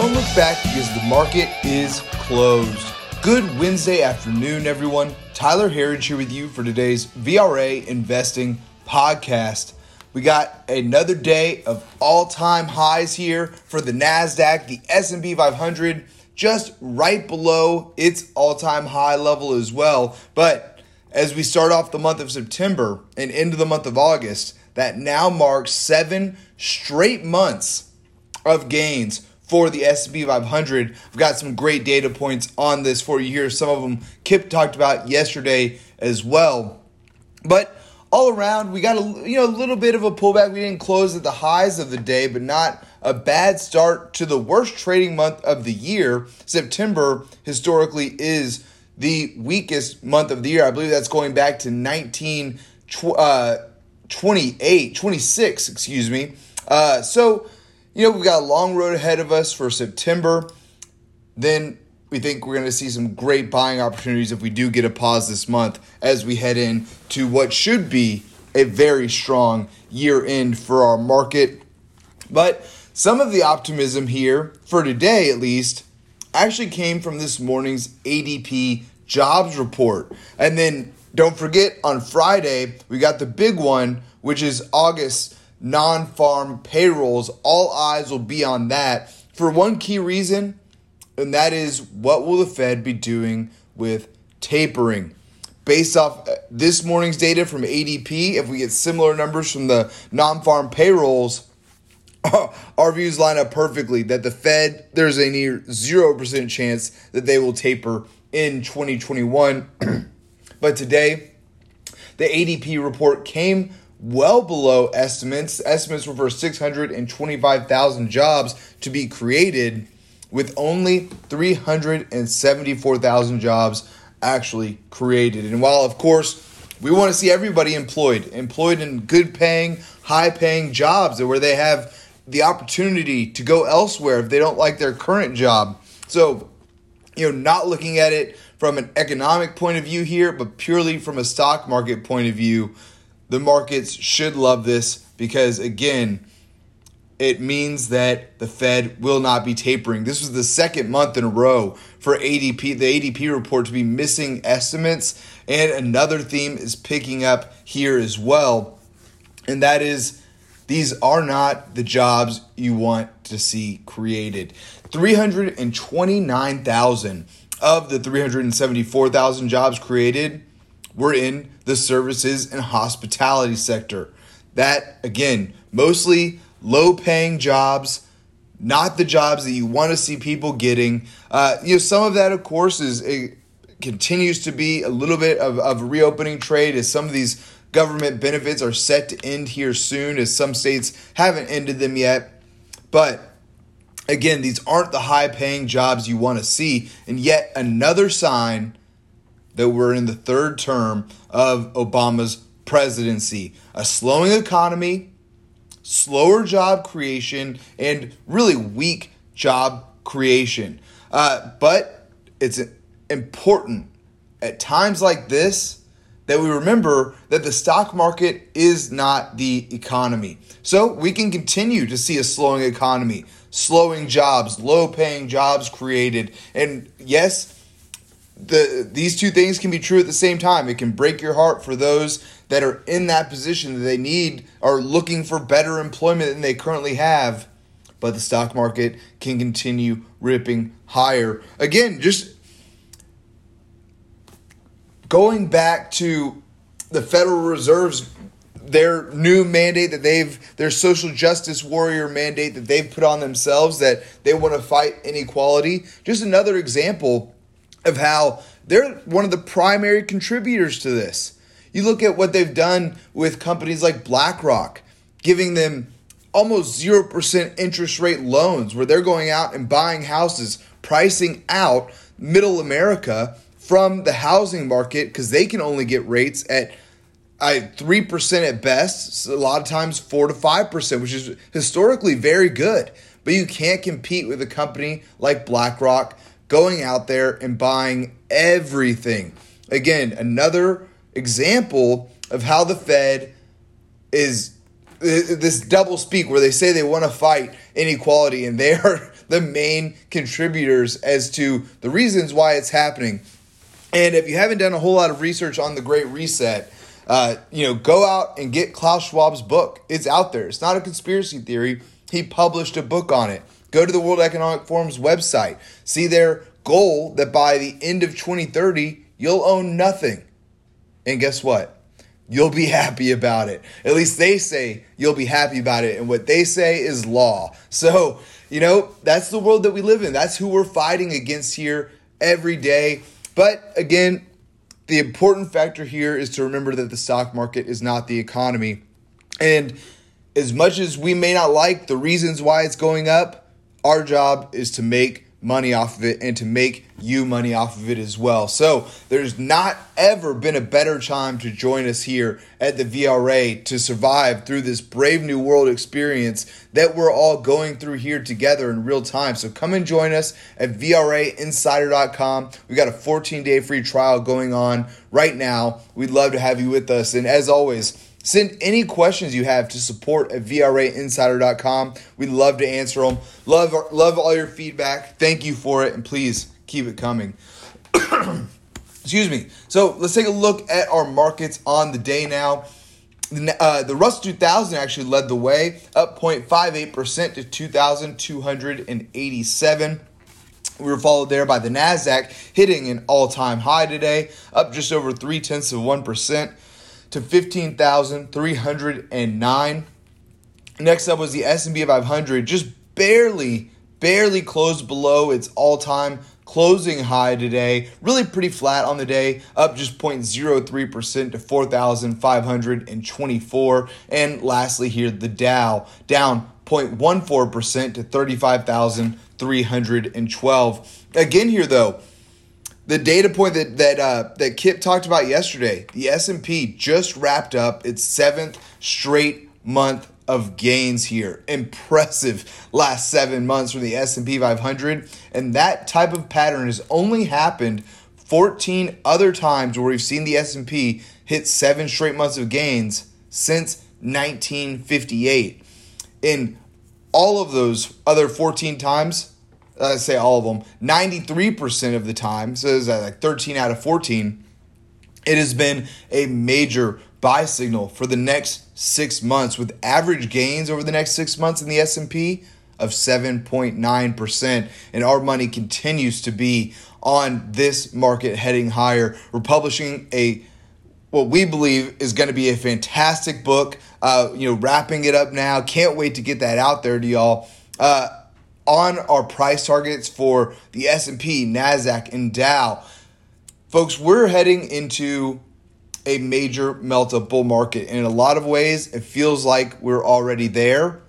Don't look back because the market is closed. Good Wednesday afternoon, everyone. Tyler Herriage here with you for today's VRA Investing Podcast. We got another day of all-time highs here for the Nasdaq, the S&P 500 just right below its all-time high level as well. But as we start off the month of September and into the month of August, that now marks 7 straight months of gains for the S&P 500. We've got some great data points on this for you here. Some of them Kip talked about yesterday as well. But all around, we got a you know a little bit of a pullback. We didn't close at the highs of the day, but not a bad start to the worst trading month of the year. September historically is the weakest month of the year. I believe that's going back to 19 uh, 28, 26, excuse me. Uh, so, you know, we've got a long road ahead of us for September. Then we think we're going to see some great buying opportunities if we do get a pause this month as we head in to what should be a very strong year end for our market. But some of the optimism here, for today at least, actually came from this morning's ADP jobs report. And then don't forget on Friday, we got the big one, which is August non farm payrolls. All eyes will be on that for one key reason and that is what will the Fed be doing with tapering? Based off uh, this morning's data from ADP, if we get similar numbers from the non farm payrolls, our views line up perfectly that the Fed, there's a near 0% chance that they will taper in 2021. but today, the ADP report came well below estimates. Estimates were for 625,000 jobs to be created with only 374,000 jobs actually created. And while, of course, we want to see everybody employed, employed in good paying, high paying jobs where they have the opportunity to go elsewhere if they don't like their current job. So, you know, not looking at it from an economic point of view here, but purely from a stock market point of view, the markets should love this because, again, it means that the Fed will not be tapering. This was the second month in a row for ADP, the ADP report to be missing estimates. And another theme is picking up here as well. And that is these are not the jobs you want to see created. 329,000 of the 374,000 jobs created were in the services and hospitality sector. That, again, mostly low paying jobs, not the jobs that you want to see people getting. Uh, you know, some of that, of course, is it continues to be a little bit of, of reopening trade as some of these government benefits are set to end here soon, as some states haven't ended them yet. But again, these aren't the high paying jobs you want to see. And yet another sign that we're in the third term of Obama's presidency. A slowing economy, slower job creation, and really weak job creation. Uh, but it's important at times like this that we remember that the stock market is not the economy. So we can continue to see a slowing economy, slowing jobs, low paying jobs created. And yes, the these two things can be true at the same time. It can break your heart for those that are in that position that they need are looking for better employment than they currently have, but the stock market can continue ripping higher. Again, just going back to the Federal Reserve's their new mandate that they've their social justice warrior mandate that they've put on themselves that they want to fight inequality. Just another example of how they're one of the primary contributors to this. You look at what they've done with companies like BlackRock, giving them almost 0% interest rate loans where they're going out and buying houses, pricing out middle America from the housing market because they can only get rates at I three percent at best, a lot of times four to five percent, which is historically very good. But you can't compete with a company like BlackRock going out there and buying everything. Again, another example of how the Fed is this double speak where they say they want to fight inequality and they are the main contributors as to the reasons why it's happening. And if you haven't done a whole lot of research on the Great Reset, uh, you know, go out and get Klaus Schwab's book. It's out there. It's not a conspiracy theory. He published a book on it. Go to the World Economic Forum's website. See their goal that by the end of 2030, you'll own nothing. And guess what? You'll be happy about it. At least they say you'll be happy about it. And what they say is law. So, you know, that's the world that we live in. That's who we're fighting against here every day. But again, the important factor here is to remember that the stock market is not the economy. And as much as we may not like the reasons why it's going up, our job is to make money off of it and to make you money off of it as well. So there's not ever been a better time to join us here at the VRA to survive through this brave new world experience that we're all going through here together in real time. So come and join us at VRAinsider.com. We got a 14 day free trial going on right now. We'd love to have you with us. And as always, Send any questions you have to support at VRAinsider.com. We'd love to answer them. Love, love all your feedback. Thank you for it, and please keep it coming. Excuse me. So let's take a look at our markets on the day now. Uh, the Russell 2000 actually led the way, up 0.58% to 2,287. We were followed there by the NASDAQ, hitting an all time high today, up just over three tenths of 1% to 15,309. Next up was the S&P 500, just barely, barely closed below its all-time closing high today. Really pretty flat on the day, up just 0.03% to 4,524. And lastly here, the Dow, down 0.14% to 35,312. Again here though, the data point that that uh, that Kip talked about yesterday, the S and P just wrapped up its seventh straight month of gains here. Impressive last seven months from the S and P 500, and that type of pattern has only happened 14 other times where we've seen the S and P hit seven straight months of gains since 1958. In all of those other 14 times, uh, say all of them, 93% of the time, so it's like 13 out of 14, it has been a major buy signal for the next six months with average gains over the next six months in the S&P of 7.9% and our money continues to be on this market heading higher. We're publishing a what we believe is going to be a fantastic book. Uh, you know wrapping it up now. Can't wait to get that out there to y'all. Uh, on our price targets for the S&P, Nasdaq, and Dow. Folks, we're heading into a major melt up bull market. And in a lot of ways, it feels like we're already there.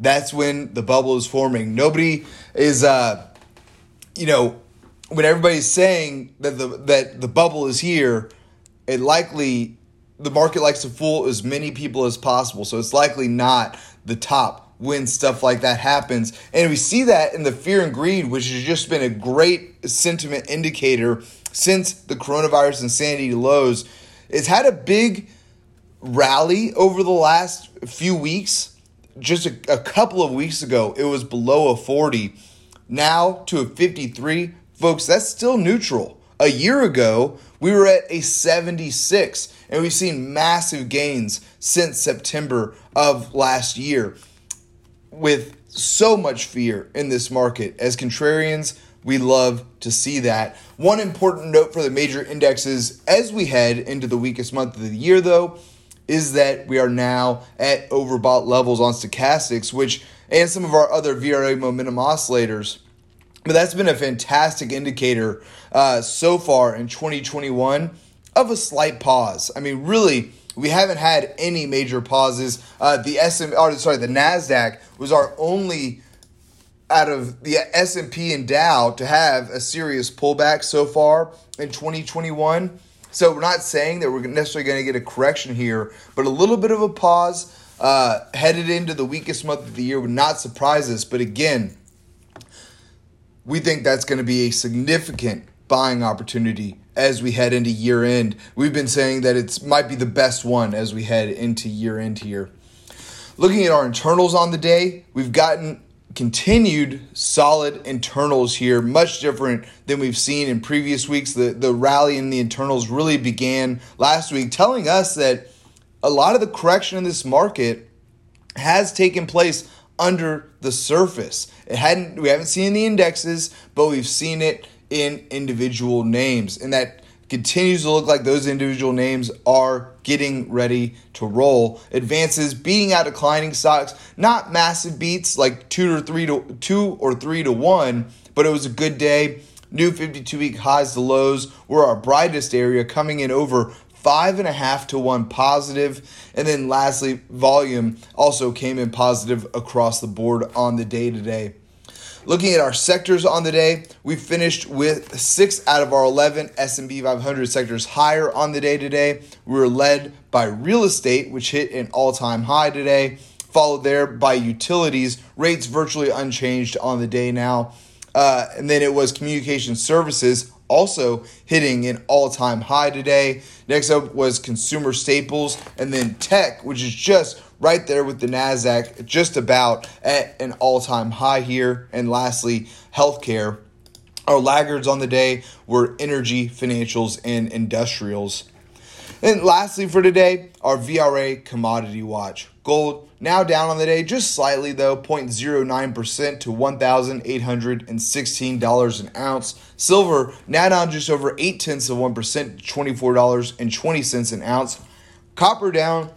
That's when the bubble is forming. Nobody is, uh, you know, when everybody's saying that the that the bubble is here, it likely the market likes to fool as many people as possible. So it's likely not the top when stuff like that happens. And we see that in the fear and greed, which has just been a great sentiment indicator since the coronavirus insanity lows. It's had a big rally over the last few weeks. Just a, a couple of weeks ago, it was below a 40. Now to a 53. Folks, that's still neutral. A year ago, we were at a 76, and we've seen massive gains since September of last year with so much fear in this market. As contrarians, we love to see that. One important note for the major indexes as we head into the weakest month of the year, though, is that we are now at overbought levels on stochastics, which and some of our other VRA momentum oscillators. But that's been a fantastic indicator uh, so far in 2021 of a slight pause. I mean, really we haven't had any major pauses. Uh, the SM, or sorry, the Nasdaq was our only out of the S&P and Dow to have a serious pullback so far in 2021. So we're not saying that we're necessarily going to get a correction here, but a little bit of a pause uh, headed into the weakest month of the year would not surprise us. But again, we think that's going to be a significant buying opportunity as we head into year end. We've been saying that it might be the best one as we head into year end here. Looking at our internals on the day, we've gotten continued solid internals here, much different than we've seen in previous weeks. The, the rally in the internals really began last week, telling us that a lot of the correction in this market has taken place under the surface. It hadn't we haven't seen the indexes, but we've seen it in individual names. And that continues to look like those individual names are getting ready to roll. Advances beating out declining stocks, not massive beats like two or three to two or three to one, but it was a good day. New 52 week highs to lows were our brightest area, coming in over five and a half to one positive. And then lastly, volume also came in positive across the board on the day today. Looking at our sectors on the day, we finished with six out of our 11 S&P 500 sectors higher on the day today. We were led by real estate, which hit an all-time high today, followed there by utilities, rates virtually unchanged on the day now. Uh, and then it was communication services also hitting an all time high today. Next up was consumer staples, and then tech, which is just right there with the NASDAQ, just about at an all time high here. And lastly, healthcare. Our laggards on the day were energy, financials, and industrials. And lastly for today, our VRA commodity watch. Gold now down on the day, just slightly though, 0.09% to $1,816 an ounce. Silver now down just over 8 tenths of 1% to $24.20 an ounce. Copper down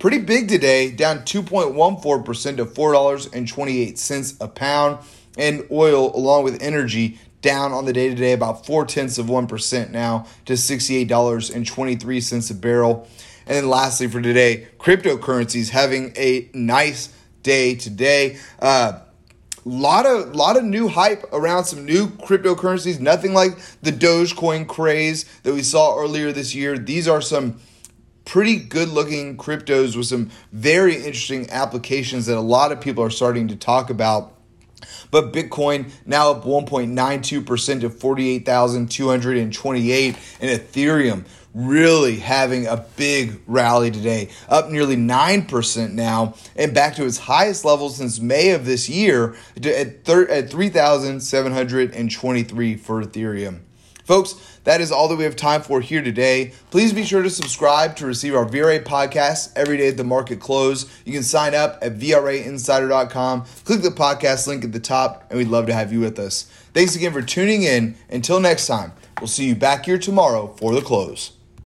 pretty big today, down 2.14% to $4.28 a pound. And oil, along with energy, down on the day to day about four tenths of 1% now to $68.23 a barrel. And then lastly for today, cryptocurrencies having a nice day today. Uh, a lot of lot of new hype around some new cryptocurrencies. Nothing like the Dogecoin craze that we saw earlier this year. These are some pretty good looking cryptos with some very interesting applications that a lot of people are starting to talk about. But Bitcoin now up 1.92% to 48,228 and Ethereum really having a big rally today, up nearly 9% now and back to its highest level since May of this year at, at 3,723 for Ethereum. Folks, that is all that we have time for here today. Please be sure to subscribe to receive our VRA podcast every day at the market close. You can sign up at VRAinsider.com. Click the podcast link at the top, and we'd love to have you with us. Thanks again for tuning in. Until next time, we'll see you back here tomorrow for the close.